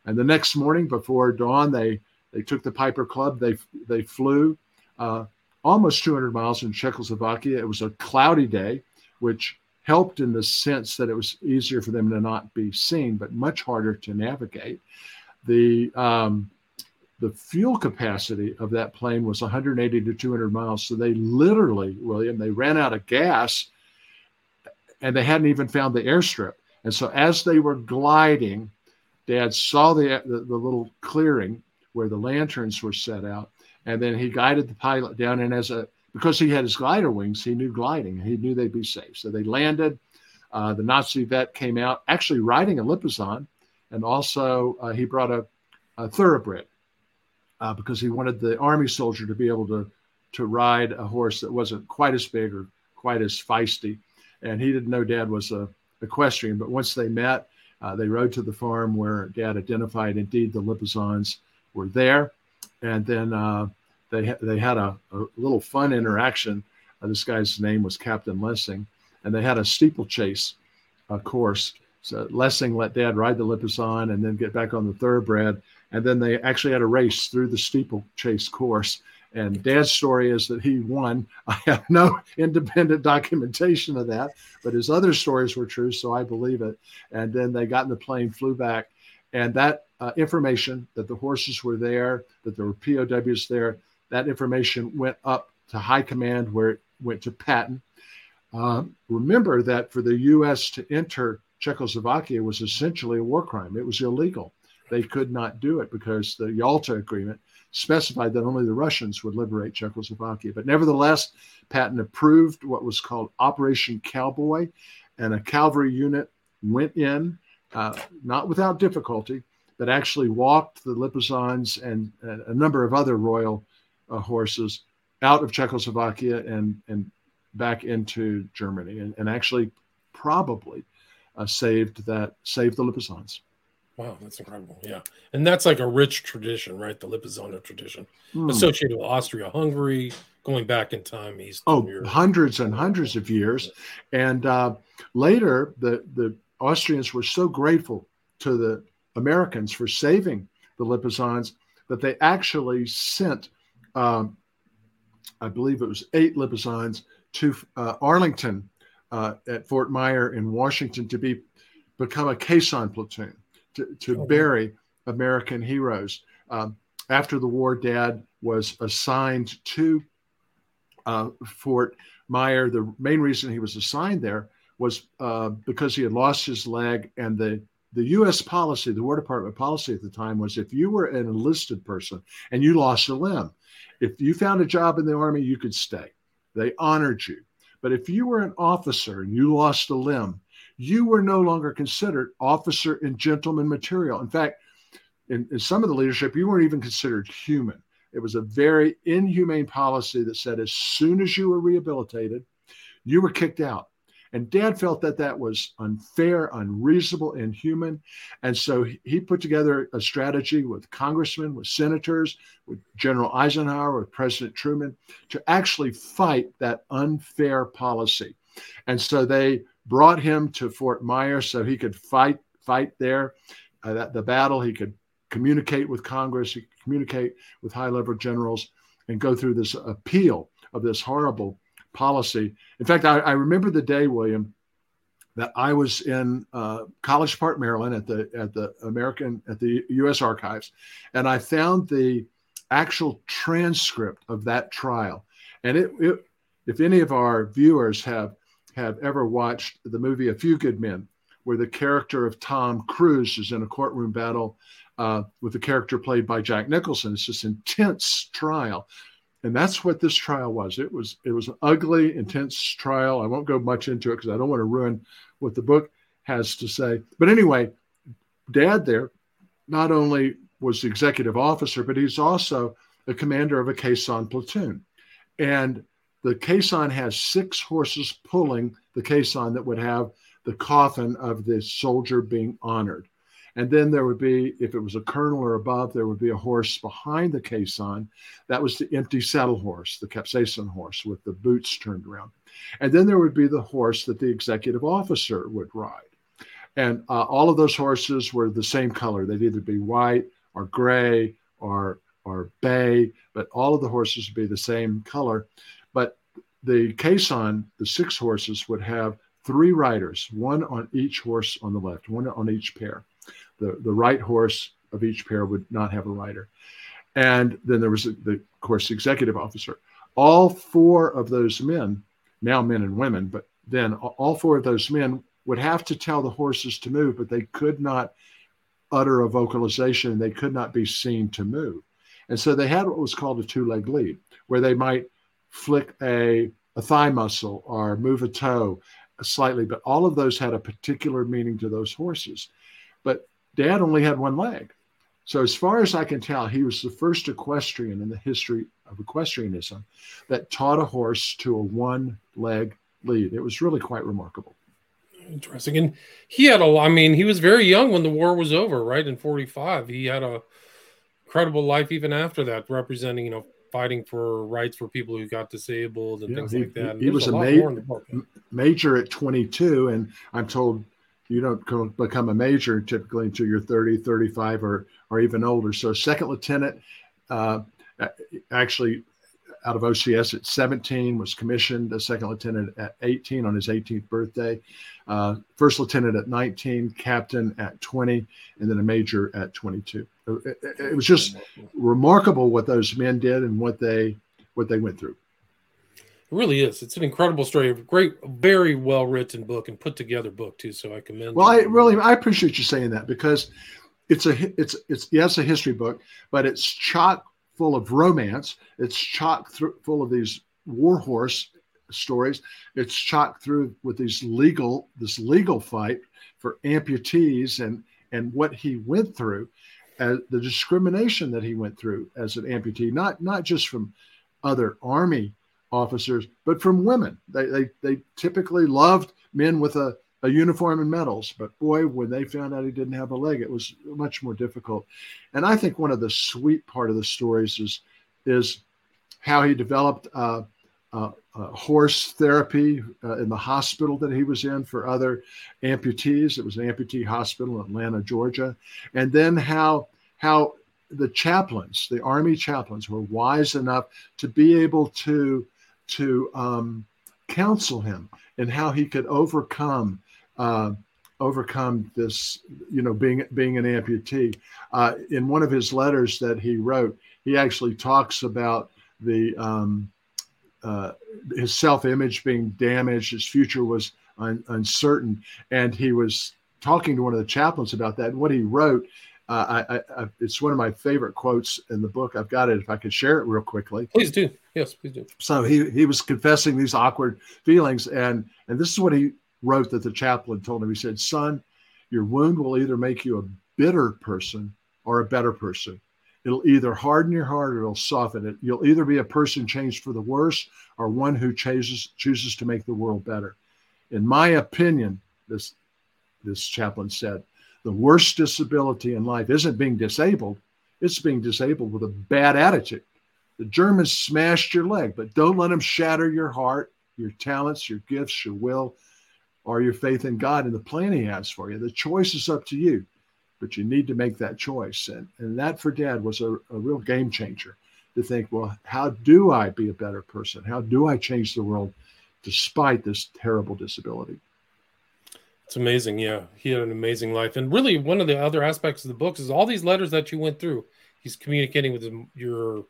And the next morning, before dawn, they they took the Piper Cub. They they flew uh, almost 200 miles in Czechoslovakia. It was a cloudy day, which helped in the sense that it was easier for them to not be seen, but much harder to navigate. The um, the fuel capacity of that plane was 180 to 200 miles. So they literally, William, they ran out of gas and they hadn't even found the airstrip. And so as they were gliding, Dad saw the, the, the little clearing where the lanterns were set out, and then he guided the pilot down. And as a because he had his glider wings, he knew gliding. He knew they'd be safe. So they landed. Uh, the Nazi vet came out, actually riding a Lipizzan, and also uh, he brought a, a thoroughbred uh, because he wanted the army soldier to be able to to ride a horse that wasn't quite as big or quite as feisty and he didn't know Dad was a equestrian. But once they met, uh, they rode to the farm where Dad identified indeed the Lipizzans were there, and then uh, they they had a, a, little fun interaction. Uh, this guy's name was Captain Lessing, and they had a steeplechase uh, course. So Lessing let Dad ride the Lipizzan and then get back on the thoroughbred, and then they actually had a race through the steeplechase course. And Dad's story is that he won. I have no independent documentation of that, but his other stories were true, so I believe it. And then they got in the plane, flew back, and that uh, information that the horses were there, that there were POWs there, that information went up to high command where it went to Patton. Uh, remember that for the U.S. to enter Czechoslovakia was essentially a war crime. It was illegal. They could not do it because the Yalta Agreement specified that only the Russians would liberate Czechoslovakia. But nevertheless, Patton approved what was called Operation Cowboy, and a cavalry unit went in, uh, not without difficulty, that actually walked the Lipizzans and, a number of other royal uh, horses out of Czechoslovakia and, and back into Germany and, and actually probably uh, saved that saved the Lipizans. Wow, that's incredible. Yeah. And that's like a rich tradition, right? The Lipizzaner tradition mm. associated with Austria Hungary, going back in time. East oh, Europe. hundreds and hundreds of years. And uh, later, the, the Austrians were so grateful to the Americans for saving the Lipizzans that they actually sent, um, I believe it was eight Lipizzans to uh, Arlington uh, at Fort Myer in Washington to be become a caisson platoon to, to oh, bury American heroes. Um, after the war, Dad was assigned to uh, Fort Myer. The main reason he was assigned there was uh, because he had lost his leg, and the the U.S. policy, the War Department policy at the time was if you were an enlisted person and you lost a limb, if you found a job in the Army, you could stay. They honored you. But if you were an officer and you lost a limb, you were no longer considered officer and gentleman material. In fact, in, in some of the leadership, you weren't even considered human. It was a very inhumane policy that said as soon as you were rehabilitated, you were kicked out. And dad felt that that was unfair, unreasonable, inhuman. And so he put together a strategy with congressmen, with senators, with General Eisenhower, with President Truman to actually fight that unfair policy. And so they brought him to Fort Myers so he could fight fight there. Uh, that the battle, he could communicate with Congress, he could communicate with high level generals, and go through this appeal of this horrible policy. In fact, I, I remember the day, William, that I was in uh, College Park, Maryland, at the at the American at the U.S. Archives, and I found the actual transcript of that trial. And it, it if any of our viewers have have ever watched the movie A Few Good Men, where the character of Tom Cruise is in a courtroom battle uh, with the character played by Jack Nicholson. It's this intense trial. And that's what this trial was. It was it was an ugly, intense trial. I won't go much into it because I don't want to ruin what the book has to say. But anyway, Dad there not only was the executive officer, but he's also the commander of a caisson platoon. And the caisson has six horses pulling the caisson that would have the coffin of the soldier being honored. And then there would be, if it was a colonel or above, there would be a horse behind the caisson. That was the empty saddle horse, the caparisoned horse with the boots turned around. And then there would be the horse that the executive officer would ride. And uh, all of those horses were the same color. They'd either be white or gray or, or bay, but all of the horses would be the same color. But the caisson, the six horses, would have three riders, one on each horse on the left, one on each pair. The, the right horse of each pair would not have a rider. And then there was, the, of course, the executive officer. All four of those men, now men and women, but then all four of those men would have to tell the horses to move, but they could not utter a vocalization. And they could not be seen to move. And so they had what was called a two leg lead, where they might flick a, a thigh muscle or move a toe slightly, but all of those had a particular meaning to those horses. But dad only had one leg. So, as far as I can tell, he was the first equestrian in the history of equestrianism that taught a horse to a one leg lead. It was really quite remarkable. Interesting. And he had a, I mean, he was very young when the war was over, right? In 45. He had a incredible life even after that, representing, you know, fighting for rights for people who got disabled and yeah, things he, like that. he was a, ma- major at 22, and I'm told you don't become a major typically until you're 30, 35, or or even older. So second lieutenant, uh, actually out of OCS at 17, was commissioned a second lieutenant at 18 on his 18th birthday, uh, first lieutenant at 19, captain at 20, and then a major at 22. It, it, was just remarkable what those men did and what they what they went through. It really is. It's an incredible story. A great, very well written book and put together book too. So I commend. Well. I really I appreciate you saying that because it's a it's it's yes a history book, but it's chock full of romance. It's chock through, full of these warhorse stories. It's chock through with these legal this legal fight for amputees and and what he went through, uh, the discrimination that he went through as an amputee, not not just from other army officers, but from women. They they, they typically loved men with a, a uniform and medals, but boy, when they found out he didn't have a leg, it was much more difficult. And I think one of the sweet part of the stories is is how he developed. Uh, uh, uh, horse therapy in the hospital that he was in for other amputees. It was an amputee hospital in Atlanta, Georgia, and then how how the chaplains, the army chaplains, were wise enough to be able to to um, counsel him and how he could overcome uh, overcome this, you know, being being an amputee. Uh, in one of his letters that he wrote, he actually talks about the um, uh, his self-image being damaged, his future was un- uncertain, and he was talking to one of the chaplains about that. And what he wrote, uh, I, I, it's one of my favorite quotes in the book. I've got it. If I could share it real quickly, please do. Yes, please do. So he he was confessing these awkward feelings, and and this is what he wrote that the chaplain told him. He said, "Son, your wound will either make you a bitter person or a better person. It'll either harden your heart or it'll soften it. You'll either be a person changed for the worse or one who chooses chooses to make the world better. In my opinion, this this chaplain said, the worst disability in life isn't being disabled, it's being disabled with a bad attitude. The Germans smashed your leg, but don't let them shatter your heart, your talents, your gifts, your will, or your faith in God and the plan He has for you. The choice is up to you but you need to make that choice. And, and that for dad was a, a real game changer to think, well, how do I be a better person? How do I change the world despite this terrible disability? It's amazing. Yeah. He had an amazing life. And really, one of the other aspects of the books is all these letters that you went through. He's communicating with your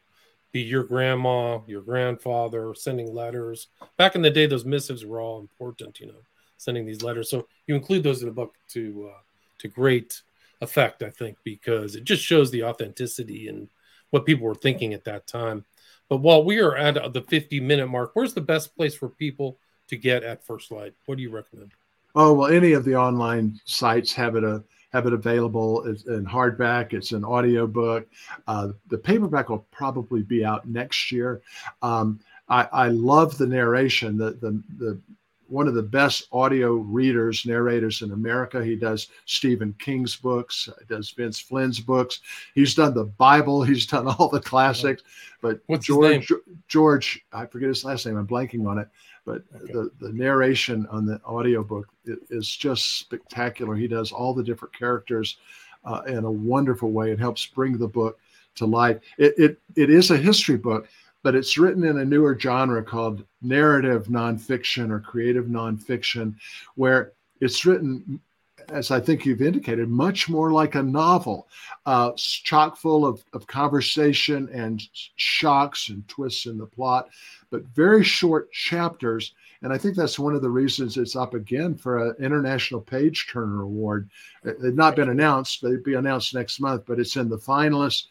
be your grandma, your grandfather, sending letters. Back in the day, those missives were all important, you know, sending these letters. So you include those in the book to uh, to great effect, I think, because it just shows the authenticity and what people were thinking at that time. But while we are at the 50 minute mark, where's the best place for people to get at First Light? What do you recommend? Oh well, any of the online sites have it a uh, have it available it's in hardback. It's an audio book. Uh, the paperback will probably be out next year. Um, I, I, love the narration. The, the the one of the best audio readers, narrators in America. He does Stephen King's books, does Vince Flynn's books. He's done the Bible. He's done all the classics. But What's George, George, I forget his last name. I'm blanking on it. But okay. the, the narration on the audiobook is just spectacular. He does all the different characters uh, in a wonderful way. It helps bring the book to life. It, it, it is a history book, but it's written in a newer genre called narrative nonfiction or creative nonfiction, where it's written, as I think you've indicated, much more like a novel, uh, chock full of, of conversation and shocks and twists in the plot, but very short chapters. And I think that's one of the reasons it's up again for an International Page Turner Award. It had not been announced, but it'd be announced next month, but it's in the finalists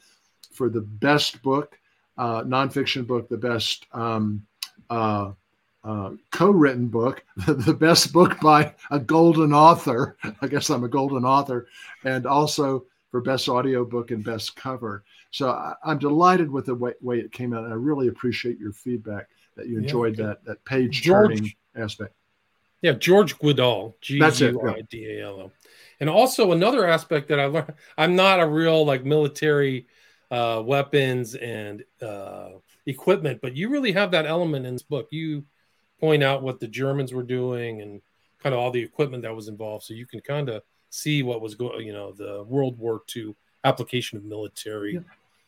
for the best book uh, nonfiction book, the best um, uh, uh, co-written book, the best book by a golden author. I guess I'm a golden author, and also for best audio book and best cover. So I, am delighted with the way, way, it came out. And I really appreciate your feedback that you enjoyed yeah, that that page turning aspect. Yeah, George Guidall, G U I D A L O. And also another aspect that I learned, I'm not a real like military uh, weapons and uh, equipment, but you really have that element in this book. You point out what the Germans were doing and kind of all the equipment that was involved, so you can kind of see what was going. You know, the World War II application of military. Yeah.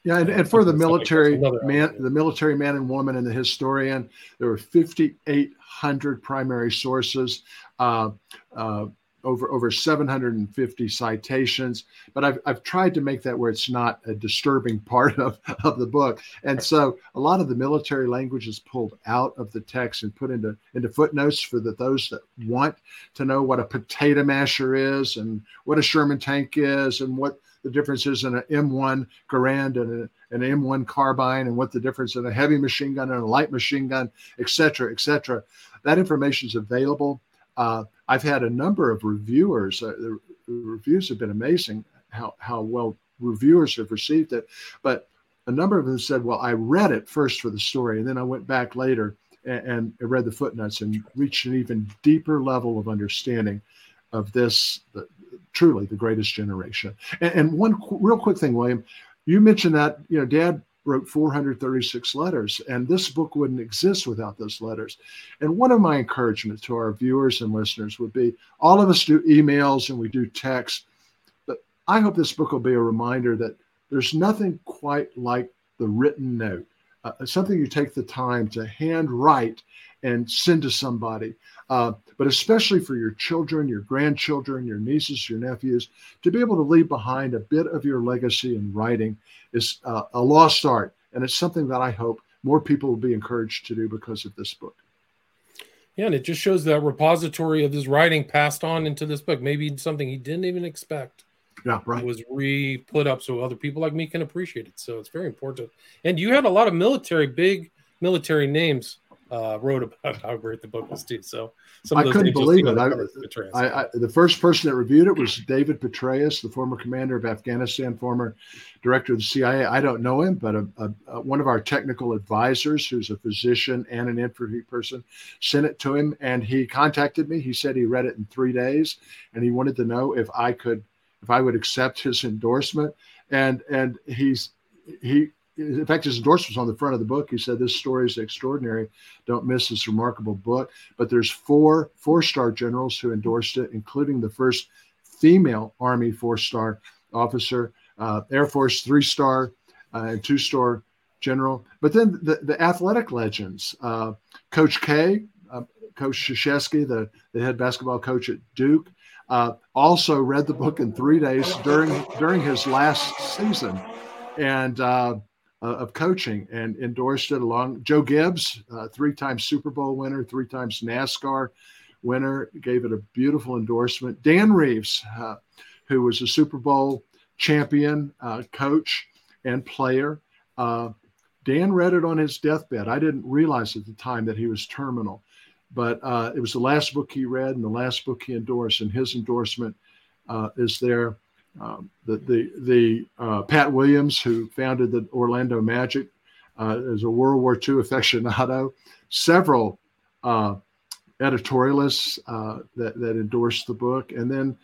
Yeah, and, and for the military man, the military man and woman and the historian, there were 5,800 primary sources. Uh, uh, over over 750 citations but I've, I've tried to make that where it's not a disturbing part of, of the book. And so a lot of the military language is pulled out of the text and put into into footnotes for the, those that want to know what a potato masher is and what a sherman tank is and what the difference is in an m1 garand and an m1 carbine and what the difference in a heavy machine gun and a light machine gun et cetera et cetera. That information is available uh, I've had a number of reviewers, uh, reviews have been amazing. How how well reviewers have received it, but a number of them said, "Well, I read it first for the story, and then I went back later and, and read the footnotes and reached an even deeper level of understanding of this, the, truly the greatest generation." And, and one qu- real quick thing, William, you mentioned that you know Dad wrote 436 letters, and this book wouldn't exist without those letters. And one of my encouragements to our viewers and listeners would be all of us do emails and we do text, but I hope this book will be a reminder that there's nothing quite like the written note, uh, something you take the time to hand write and send to somebody. Uh, but especially for your children, your grandchildren, your nieces, your nephews, to be able to leave behind a bit of your legacy in writing is uh, a lost art. And it's something that I hope more people will be encouraged to do because of this book. Yeah, and it just shows that repository of his writing passed on into this book. Maybe something he didn't even expect. Yeah, right. Was re put up so other people like me can appreciate it. So it's very important. And you had a lot of military, big military names uh, wrote about how great the book was too. So I couldn't believe it. I, I, I, the first person that reviewed it was David Petraeus, the former commander of Afghanistan, former director of the CIA. I don't know him, but a, a, a, one of our technical advisors, who's a physician and an infantry person, sent it to him, and he contacted me. He said he read it in three days, and he wanted to know if I could, if I would accept his endorsement. And and he's he in fact, his endorsement was on the front of the book. He said, "This story is extraordinary. Don't miss this remarkable book." But there's four four-star generals who endorsed it, including the first female Army four-star officer, uh, Air Force three-star uh, and two-star general. But then the, the athletic legends, uh, Coach K, uh, Coach Krzyzewski, the, the head basketball coach at Duke, uh, also read the book in three days during during his last season, and uh, of coaching and endorsed it along. Joe Gibbs, uh, three times Super Bowl winner, three times NASCAR winner, gave it a beautiful endorsement. Dan Reeves, uh, who was a Super Bowl champion uh, coach and player, uh, Dan read it on his deathbed. I didn't realize at the time that he was terminal, but uh, it was the last book he read and the last book he endorsed, and his endorsement is there um, the the, the uh, Pat Williams, who founded the Orlando Magic, uh, is a World War II aficionado. Several uh, editorialists uh, that that endorsed the book, and then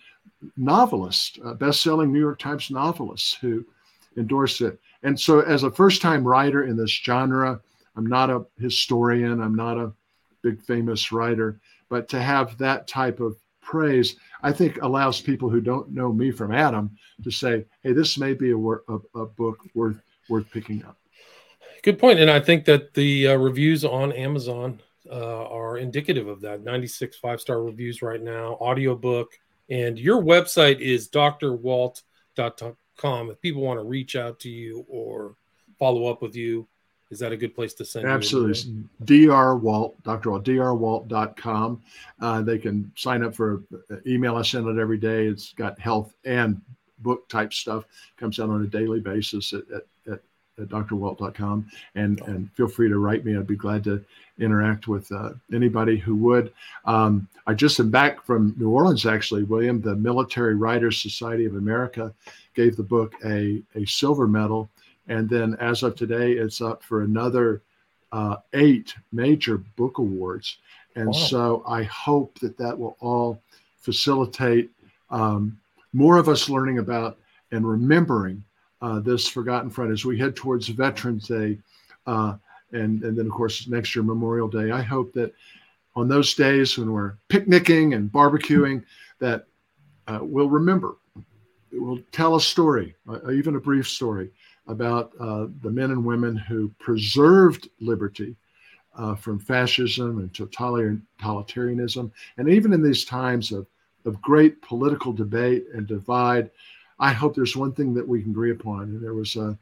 novelists, uh, best-selling New York Times novelists who endorsed it. And so, as a first-time writer in this genre, I'm not a historian. I'm not a big famous writer, but to have that type of praise, I think allows people who don't know me from Adam to say, "Hey, this may be a, a, a book worth worth picking up." Good point, and I think that the uh, reviews on Amazon uh, are indicative of that. Ninety six five star reviews right now, audiobook, and your website is drwalt.com. If people want to reach out to you or follow up with you, is that a good place to send? Absolutely. Dr. Walt, Dr. Walt, drwalt.com. Uh, they can sign up for email. I send it every day. It's got health and book type stuff. Comes out on a daily basis at, at, at, at drwalt.com. And, and feel free to write me. I'd be glad to interact with uh, anybody who would. Um, I just am back from New Orleans, actually, William. The Military Writers Society of America gave the book a, a silver medal and then as of today, it's up for another uh, eight major book awards. And wow. so I hope that that will all facilitate um, more of us learning about and remembering uh, this forgotten friend as we head towards Veterans Day. Uh, and, and then, of course, next year, Memorial Day. I hope that on those days when we're picnicking and barbecuing, that uh, we'll remember. We'll tell a story, uh, even a brief story, about uh, the men and women who preserved liberty uh, from fascism and totalitarianism. And even in these times of, of great political debate and divide, I hope there's one thing that we can agree upon. And there was a,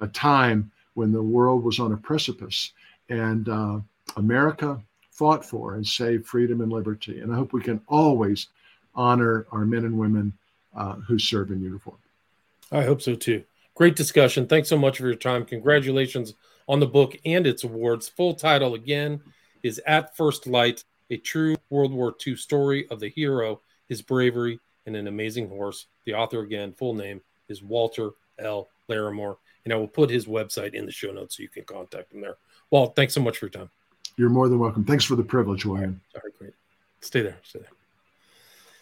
a time when the world was on a precipice and uh, America fought for and saved freedom and liberty. And I hope we can always honor our men and women uh, who serve in uniform. I hope so too. Great discussion. Thanks so much for your time. Congratulations on the book and its awards. Full title again is At First Light, a true World War II story of the hero, his bravery, and an amazing horse. The author, again, full name is Walter L. Larimore. And I will put his website in the show notes so you can contact him there. Walt, thanks so much for your time. You're more than welcome. Thanks for the privilege, Wayne. All right, great. Stay there. Stay there.